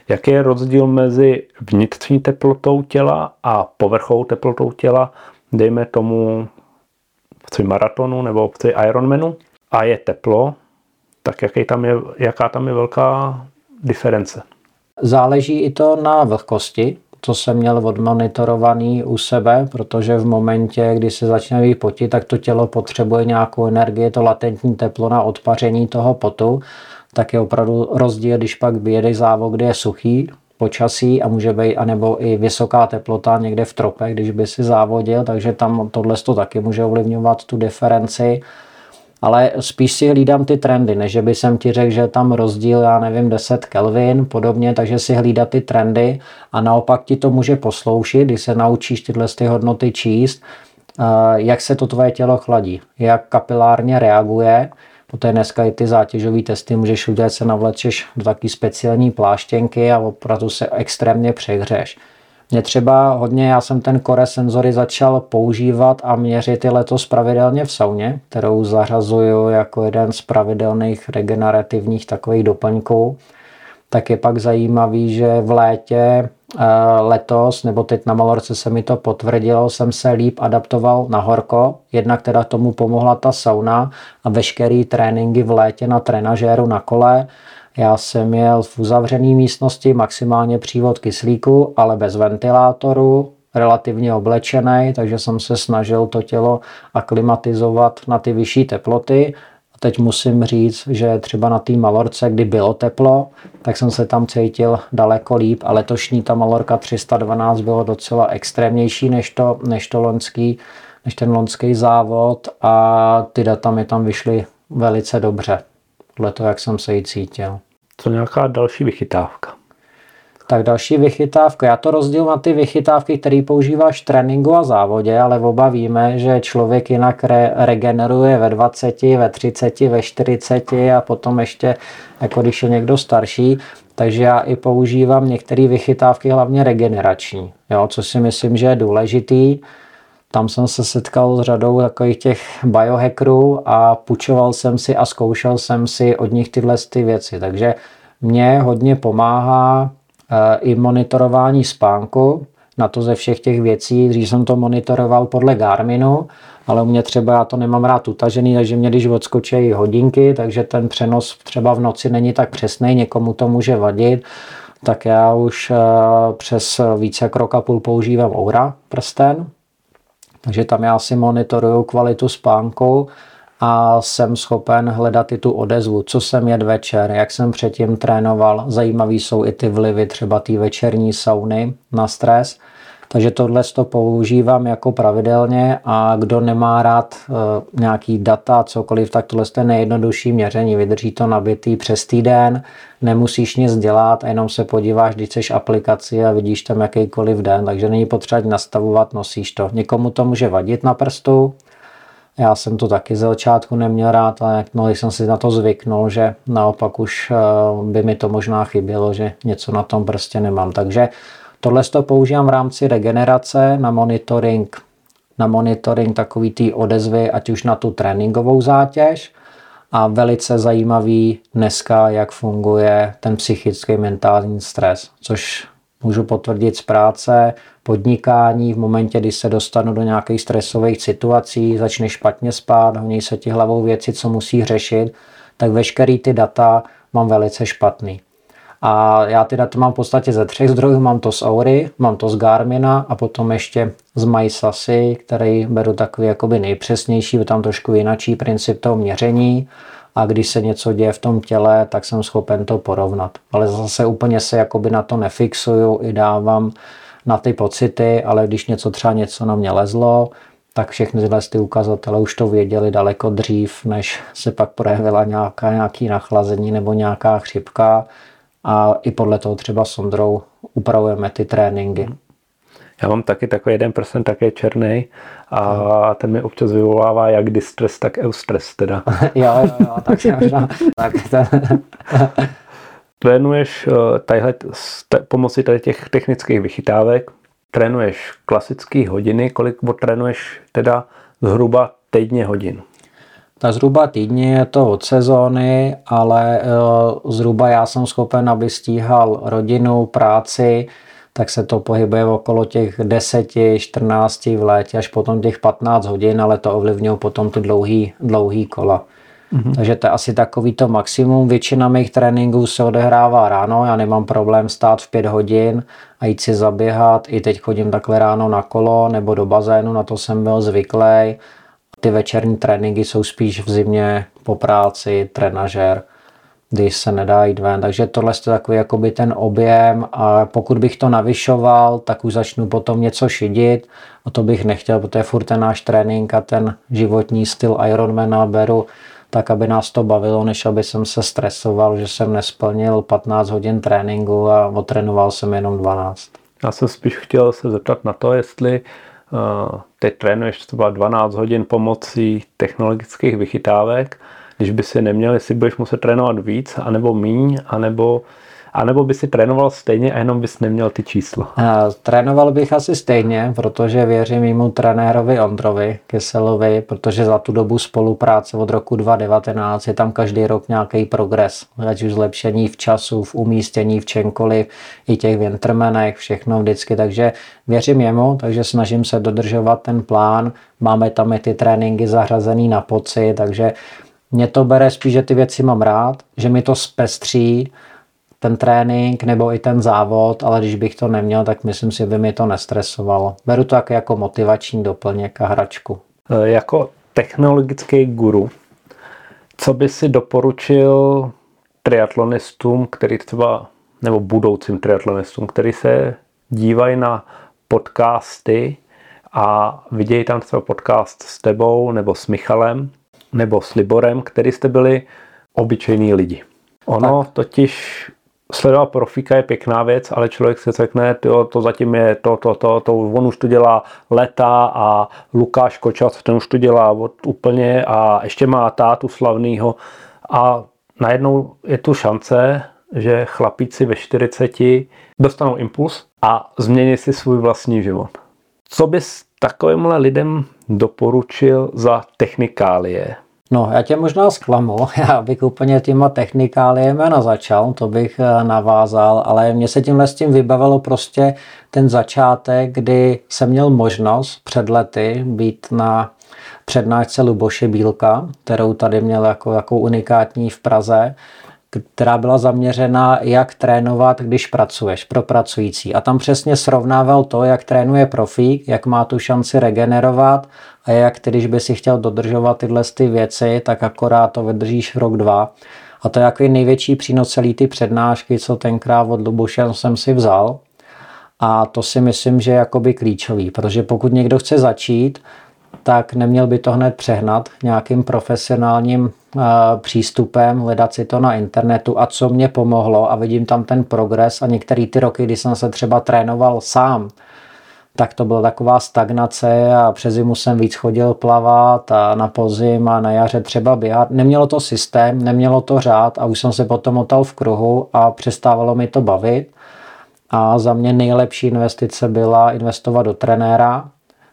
jaký je rozdíl mezi vnitřní teplotou těla a povrchovou teplotou těla, dejme tomu v maratonu nebo v Ironmanu a je teplo, tak jaký tam je, jaká tam je velká diference? Záleží i to na vlhkosti, co jsem měl odmonitorovaný u sebe, protože v momentě, kdy se začne vypotit, tak to tělo potřebuje nějakou energii, to latentní teplo na odpaření toho potu, tak je opravdu rozdíl, když pak vyjedeš závod, kde je suchý, počasí a může být anebo i vysoká teplota někde v trope, když by si závodil, takže tam tohle to taky může ovlivňovat tu diferenci. Ale spíš si hlídám ty trendy, než by jsem ti řekl, že tam rozdíl, já nevím, 10 Kelvin, podobně, takže si hlídat ty trendy a naopak ti to může posloušit, když se naučíš tyhle ty hodnoty číst, jak se to tvoje tělo chladí, jak kapilárně reaguje, Poté dneska i ty zátěžové testy můžeš udělat, se navlečeš do taky speciální pláštěnky a opravdu se extrémně přehřeš. Mě třeba hodně, já jsem ten core senzory začal používat a měřit je letos pravidelně v sauně, kterou zařazuju jako jeden z pravidelných regenerativních takových doplňků. Tak je pak zajímavý, že v létě letos, nebo teď na Malorce se mi to potvrdilo, jsem se líp adaptoval na horko. Jednak teda tomu pomohla ta sauna a veškerý tréninky v létě na trenažéru na kole. Já jsem jel v uzavřené místnosti, maximálně přívod kyslíku, ale bez ventilátoru, relativně oblečený, takže jsem se snažil to tělo aklimatizovat na ty vyšší teploty teď musím říct, že třeba na té Malorce, kdy bylo teplo, tak jsem se tam cítil daleko líp a letošní ta Malorka 312 bylo docela extrémnější než to, než to lonský, než ten lonský závod a ty data mi tam vyšly velice dobře. Podle toho, jak jsem se jí cítil. Co nějaká další vychytávka? tak další vychytávka. Já to rozdělím na ty vychytávky, které používáš v tréninku a závodě, ale oba víme, že člověk jinak re- regeneruje ve 20, ve 30, ve 40 a potom ještě, jako když je někdo starší. Takže já i používám některé vychytávky, hlavně regenerační, jo, co si myslím, že je důležitý. Tam jsem se setkal s řadou takových těch biohackerů a půjčoval jsem si a zkoušel jsem si od nich tyhle ty věci. Takže mě hodně pomáhá eh, i monitorování spánku, na to ze všech těch věcí. Dřív jsem to monitoroval podle Garminu, ale u mě třeba já to nemám rád utažený, takže mě když odskočí hodinky, takže ten přenos třeba v noci není tak přesný, někomu to může vadit, tak já už eh, přes více jak rok a půl používám Oura prsten, takže tam já si monitoruju kvalitu spánku a jsem schopen hledat i tu odezvu, co jsem jet večer, jak jsem předtím trénoval. Zajímavý jsou i ty vlivy třeba té večerní sauny na stres. Takže tohle to používám jako pravidelně a kdo nemá rád e, nějaký data, cokoliv, tak tohle je nejjednodušší měření. Vydrží to nabitý přes týden, nemusíš nic dělat, jenom se podíváš, když chceš aplikaci a vidíš tam jakýkoliv den, takže není potřeba nastavovat, nosíš to. Někomu to může vadit na prstu, já jsem to taky ze začátku neměl rád, ale no, když jsem si na to zvyknul, že naopak už eh, by mi to možná chybělo, že něco na tom prostě nemám. Takže tohle to používám v rámci regenerace na monitoring, na monitoring takový té odezvy, ať už na tu tréninkovou zátěž, a velice zajímavý dneska, jak funguje ten psychický mentální stres, což můžu potvrdit z práce, podnikání, v momentě, kdy se dostanu do nějakých stresových situací, začne špatně spát, honí se ti hlavou věci, co musí řešit, tak veškerý ty data mám velice špatný. A já ty data mám v podstatě ze třech zdrojů. Mám to z Aury, mám to z Garmina a potom ještě z MySasy, který beru takový jakoby nejpřesnější, je tam trošku jináčí princip toho měření a když se něco děje v tom těle, tak jsem schopen to porovnat. Ale zase úplně se jakoby na to nefixuju i dávám na ty pocity, ale když něco třeba něco na mě lezlo, tak všechny tyhle ty ukazatele už to věděli daleko dřív, než se pak projevila nějaká, nějaký nachlazení nebo nějaká chřipka a i podle toho třeba s Ondrou upravujeme ty tréninky. Já mám taky takový jeden prsten, také černý a ten mi občas vyvolává jak distres, tak eustres teda. jo, jo, jo, tak možná, tak ten... Trénuješ eh, tadyhle, pomocí tady těch technických vychytávek, trénuješ klasické hodiny, kolik trénuješ teda zhruba týdně hodin? Tak zhruba týdně je to od sezóny, ale uh, zhruba já jsem schopen, aby stíhal rodinu, práci, tak se to pohybuje okolo těch 10, 14 v létě až potom těch 15 hodin, ale to ovlivňují potom ty dlouhý, dlouhý kola. Mm-hmm. Takže to je asi takový to maximum. Většina mých tréninků se odehrává ráno, já nemám problém stát v 5 hodin a jít si zaběhat. I teď chodím takhle ráno na kolo nebo do bazénu, na to jsem byl zvyklý. Ty večerní tréninky jsou spíš v zimě po práci, trenažer, když se nedá jít ven. Takže tohle je takový jakoby ten objem a pokud bych to navyšoval, tak už začnu potom něco šidit a to bych nechtěl, protože furt ten náš trénink a ten životní styl Ironmana beru tak aby nás to bavilo, než aby jsem se stresoval, že jsem nesplnil 15 hodin tréninku a otrénoval jsem jenom 12. Já jsem spíš chtěl se zeptat na to, jestli uh, teď trénuješ třeba 12 hodin pomocí technologických vychytávek, když by si neměl, jestli budeš muset trénovat víc, anebo míň, anebo a nebo by si trénoval stejně a jenom bys neměl ty čísla? Trénoval bych asi stejně, protože věřím mimo trenérovi Ondrovi Kyselovi, protože za tu dobu spolupráce od roku 2019 je tam každý rok nějaký progres. Ať už zlepšení v času, v umístění, v čemkoliv, i těch wintermenech, všechno vždycky. Takže věřím jemu, takže snažím se dodržovat ten plán. Máme tam i ty tréninky zařazený na poci, takže mě to bere spíš, že ty věci mám rád, že mi to zpestří, ten trénink nebo i ten závod, ale když bych to neměl, tak myslím si, že by mi to nestresovalo. Beru to jako, jako motivační doplněk a hračku. E, jako technologický guru, co by si doporučil triatlonistům, který třeba, nebo budoucím triatlonistům, který se dívají na podcasty a vidějí tam třeba podcast s tebou, nebo s Michalem, nebo s Liborem, který jste byli obyčejní lidi. Ono tak. totiž sledovat profíka je pěkná věc, ale člověk si řekne, tyjo, to zatím je to, to, to, to, on už to dělá leta a Lukáš Kočas, ten už to dělá od úplně a ještě má tátu slavnýho a najednou je tu šance, že chlapíci ve 40 dostanou impuls a změní si svůj vlastní život. Co bys takovýmhle lidem doporučil za technikálie? No, já tě možná zklamu, já bych úplně těma technikáliemi nazačal, to bych eh, navázal, ale mně se tímhle s tím vybavilo prostě ten začátek, kdy jsem měl možnost před lety být na přednášce Luboše Bílka, kterou tady měl jako, jako unikátní v Praze, která byla zaměřena, jak trénovat, když pracuješ pro pracující. A tam přesně srovnával to, jak trénuje profík, jak má tu šanci regenerovat a jak když by si chtěl dodržovat tyhle ty věci, tak akorát to vydržíš rok, dva. A to je jako největší přínos celý ty přednášky, co tenkrát od Luboše jsem si vzal. A to si myslím, že je jakoby klíčový, protože pokud někdo chce začít, tak neměl by to hned přehnat nějakým profesionálním přístupem, hledat si to na internetu a co mě pomohlo a vidím tam ten progres a některé ty roky, kdy jsem se třeba trénoval sám, tak to byla taková stagnace a přes zimu jsem víc chodil plavat a na pozim a na jaře třeba běhat. Nemělo to systém, nemělo to řád a už jsem se potom otal v kruhu a přestávalo mi to bavit. A za mě nejlepší investice byla investovat do trenéra,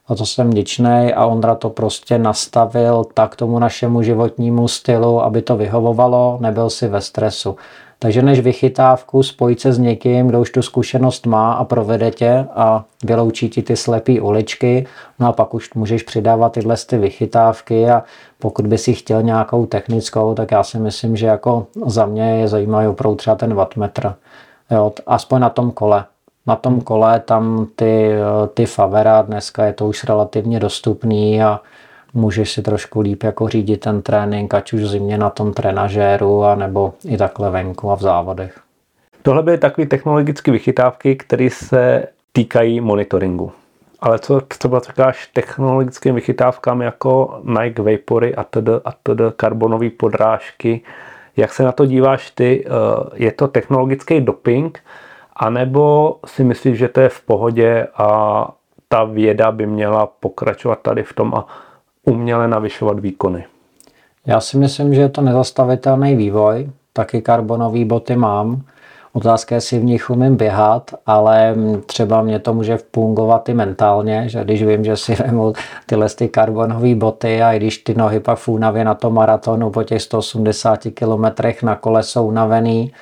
a to jsem vděčný a Ondra to prostě nastavil tak tomu našemu životnímu stylu, aby to vyhovovalo, nebyl si ve stresu. Takže než vychytávku spojit se s někým, kdo už tu zkušenost má a provede tě a vyloučí ti ty slepé uličky, no a pak už můžeš přidávat tyhle ty vychytávky a pokud by si chtěl nějakou technickou, tak já si myslím, že jako za mě je zajímavý opravdu třeba ten wattmetr. Jo, aspoň na tom kole na tom kole tam ty, ty favera, dneska je to už relativně dostupný a můžeš si trošku líp jako řídit ten trénink, ať už v zimě na tom trenažéru, nebo i takhle venku a v závodech. Tohle byly takové technologické vychytávky, které se týkají monitoringu. Ale co třeba říkáš technologickým vychytávkám jako Nike Vapory a td. a td. karbonové podrážky, jak se na to díváš ty? Eh, je to technologický doping, anebo si myslíš, že to je v pohodě a ta věda by měla pokračovat tady v tom a uměle navyšovat výkony? Já si myslím, že je to nezastavitelný vývoj. Taky karbonové boty mám. Otázka je, jestli v nich umím běhat, ale třeba mě to může fungovat i mentálně, že když vím, že si vemu tyhle ty karbonové boty a i když ty nohy pak v únavě na tom maratonu po těch 180 kilometrech na kole jsou unavený,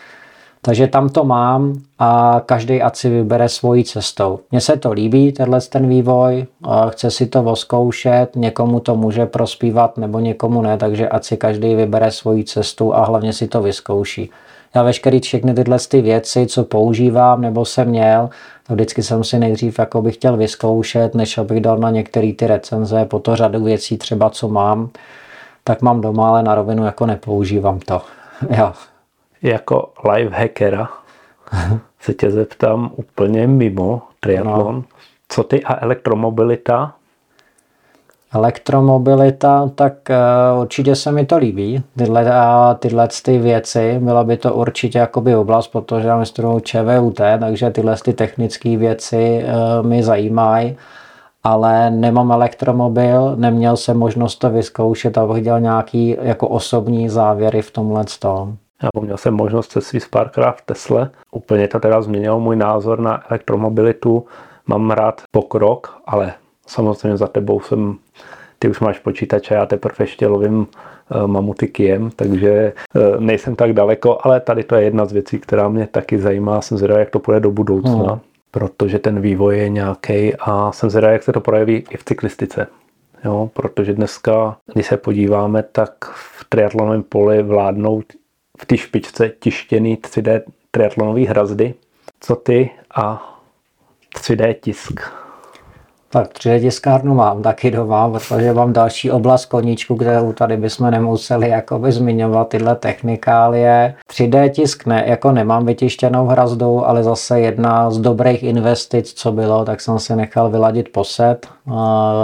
takže tam to mám a každý ať si vybere svojí cestou. Mně se to líbí, tenhle ten vývoj, chce si to voskoušet, někomu to může prospívat nebo někomu ne, takže ať si každý vybere svoji cestu a hlavně si to vyzkouší. Já veškerý všechny tyhle ty věci, co používám nebo jsem měl, to vždycky jsem si nejdřív jako bych chtěl vyzkoušet, než abych dal na některé ty recenze, po to řadu věcí třeba, co mám, tak mám doma, ale na rovinu jako nepoužívám to. jo jako live hackera se tě zeptám úplně mimo triatlon. No. Co ty a elektromobilita? Elektromobilita, tak uh, určitě se mi to líbí, tyhle, uh, tyhle ty věci, byla by to určitě jakoby oblast, protože já studuju ČVUT, takže tyhle ty technické věci uh, mi zajímají, ale nemám elektromobil, neměl jsem možnost to vyzkoušet, abych dělal nějaký jako osobní závěry v tomhle tom. Já měl jsem možnost se svít párkrát v Tesle. Úplně to teda změnilo můj názor na elektromobilitu. Mám rád pokrok, ale samozřejmě za tebou jsem, ty už máš počítač a já teprve ještě lovím eh, mamuty kijem, takže eh, nejsem tak daleko, ale tady to je jedna z věcí, která mě taky zajímá. Jsem zvědavý, jak to půjde do budoucna, hmm. protože ten vývoj je nějaký a jsem zvědavý, jak se to projeví i v cyklistice. Jo, protože dneska, když se podíváme, tak v triatlonovém poli vládnou v té špičce tištěný 3D triatlonový hrazdy. Co ty a 3D tisk? Tak 3D tiskárnu mám taky doma, protože mám další oblast koníčku, kterou tady bychom nemuseli jakoby zmiňovat tyhle technikálie. 3D tisk ne, jako nemám vytištěnou hrazdu, ale zase jedna z dobrých investic, co bylo, tak jsem si nechal vyladit poset.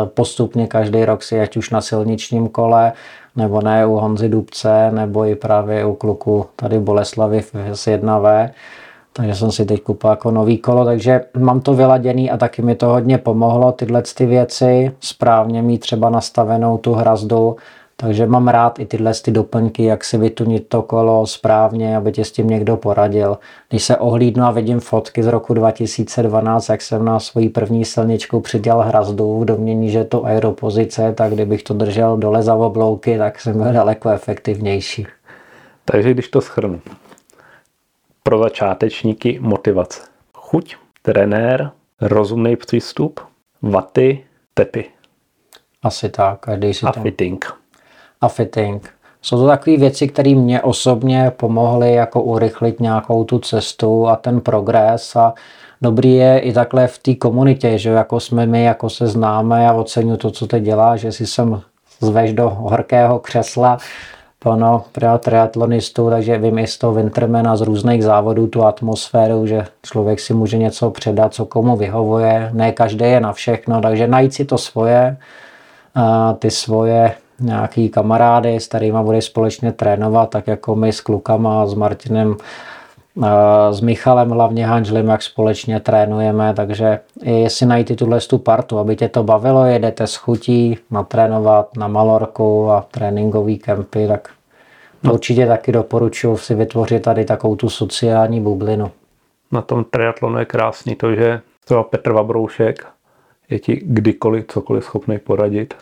Postupně každý rok si, ať už na silničním kole, nebo ne u Honzy Dubce, nebo i právě u kluku tady Boleslavy z 1V, takže jsem si teď koupil jako nový kolo, takže mám to vyladěný a taky mi to hodně pomohlo tyhle ty věci, správně mít třeba nastavenou tu hrazdu, takže mám rád i tyhle ty doplňky, jak si vytunit to kolo správně, aby tě s tím někdo poradil. Když se ohlídnu a vidím fotky z roku 2012, jak jsem na svoji první silničku přidělal hrazdu v domění, že to aeropozice, tak kdybych to držel dole za oblouky, tak jsem byl daleko efektivnější. Takže když to schrnu. Pro začátečníky motivace. Chuť, trenér, rozumný přístup, vaty, tepy. Asi tak. Každý si a tam... fitting a fitting. Jsou to takové věci, které mě osobně pomohly jako urychlit nějakou tu cestu a ten progres. A dobrý je i takhle v té komunitě, že jako jsme my, jako se známe a oceňuji to, co ty děláš, že si sem zveš do horkého křesla. Plno triatlonistů, takže vím i z toho Wintermana z různých závodů tu atmosféru, že člověk si může něco předat, co komu vyhovuje, ne každý je na všechno, takže najít si to svoje, ty svoje nějaký kamarády, s kterými bude společně trénovat, tak jako my s klukama, s Martinem, s Michalem hlavně Hanžlim, jak společně trénujeme, takže jestli najít tuhle tu partu, aby tě to bavilo, jedete s chutí natrénovat na Malorku a tréninkový kempy, tak no. určitě taky doporučuji si vytvořit tady takovou tu sociální bublinu. Na tom triatlonu je krásný to, že třeba Petr Vabroušek je ti kdykoliv cokoliv schopný poradit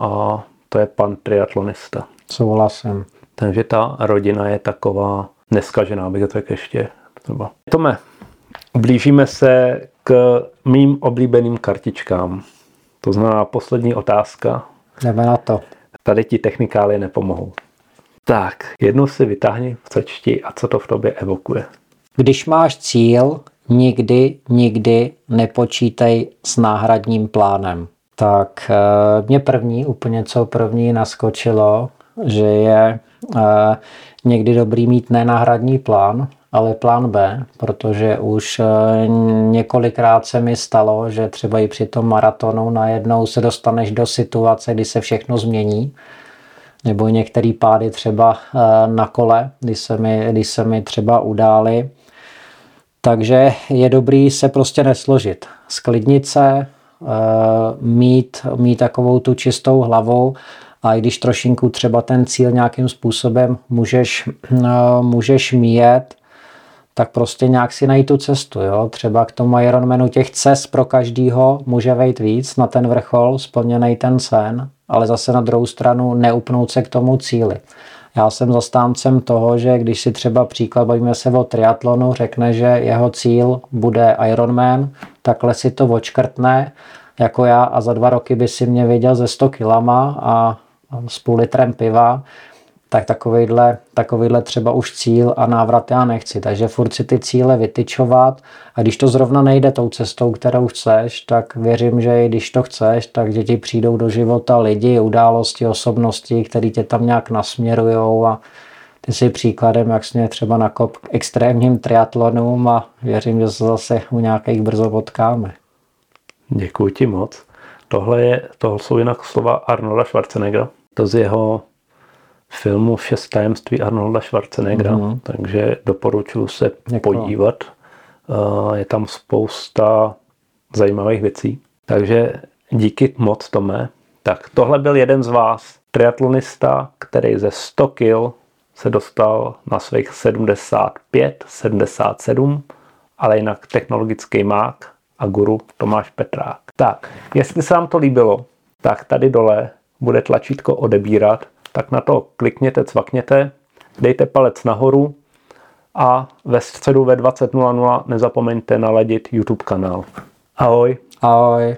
a to je pan triatlonista. Souhlasím. Takže ta rodina je taková neskažená, bych to tak ještě třeba. Tome, blížíme se k mým oblíbeným kartičkám. To znamená poslední otázka. Jdeme na to. Tady ti technikály nepomohou. Tak, jednu si vytáhni v cečti a co to v tobě evokuje. Když máš cíl, nikdy, nikdy nepočítej s náhradním plánem tak eh, mě první, úplně co první naskočilo, že je eh, někdy dobrý mít nenáhradní plán, ale plán B, protože už eh, několikrát se mi stalo, že třeba i při tom maratonu najednou se dostaneš do situace, kdy se všechno změní, nebo některé pády třeba na kole, kdy se mi, kdy se mi třeba udály. Takže je dobrý se prostě nesložit. Sklidnit se, mít, mít takovou tu čistou hlavou a i když trošinku třeba ten cíl nějakým způsobem můžeš, eh, můžeš míjet, tak prostě nějak si najít tu cestu. Jo? Třeba k tomu Ironmanu těch cest pro každýho může vejít víc na ten vrchol, splněný ten sen, ale zase na druhou stranu neupnout se k tomu cíli. Já jsem zastáncem toho, že když si třeba příklad, bavíme se o triatlonu, řekne, že jeho cíl bude Ironman, takhle si to očkrtne jako já a za dva roky by si mě viděl ze 100 kilama a s půl litrem piva, tak takovýhle, takovýhle třeba už cíl a návrat já nechci. Takže furt si ty cíle vytyčovat a když to zrovna nejde tou cestou, kterou chceš, tak věřím, že i když to chceš, tak děti přijdou do života lidi, události, osobnosti, které tě tam nějak nasměrujou a ty jsi příkladem, jak jsme třeba na kop k extrémním triatlonům a věřím, že se zase u nějakých brzo potkáme. Děkuji ti moc. Tohle, je, tohle jsou jinak slova Arnolda Schwarzeneggera. To z jeho filmu Šest tajemství Arnolda Schwarzeneggera, mm-hmm. takže doporučuji se Děkuji. podívat. Je tam spousta zajímavých věcí. Takže díky moc, Tome. Tak tohle byl jeden z vás, triatlonista, který ze 100 kg se dostal na svých 75, 77, ale jinak technologický mák a guru Tomáš Petrák. Tak, jestli se vám to líbilo, tak tady dole bude tlačítko odebírat, tak na to klikněte, cvakněte, dejte palec nahoru a ve středu ve 20.00 nezapomeňte naladit YouTube kanál. Ahoj. Ahoj.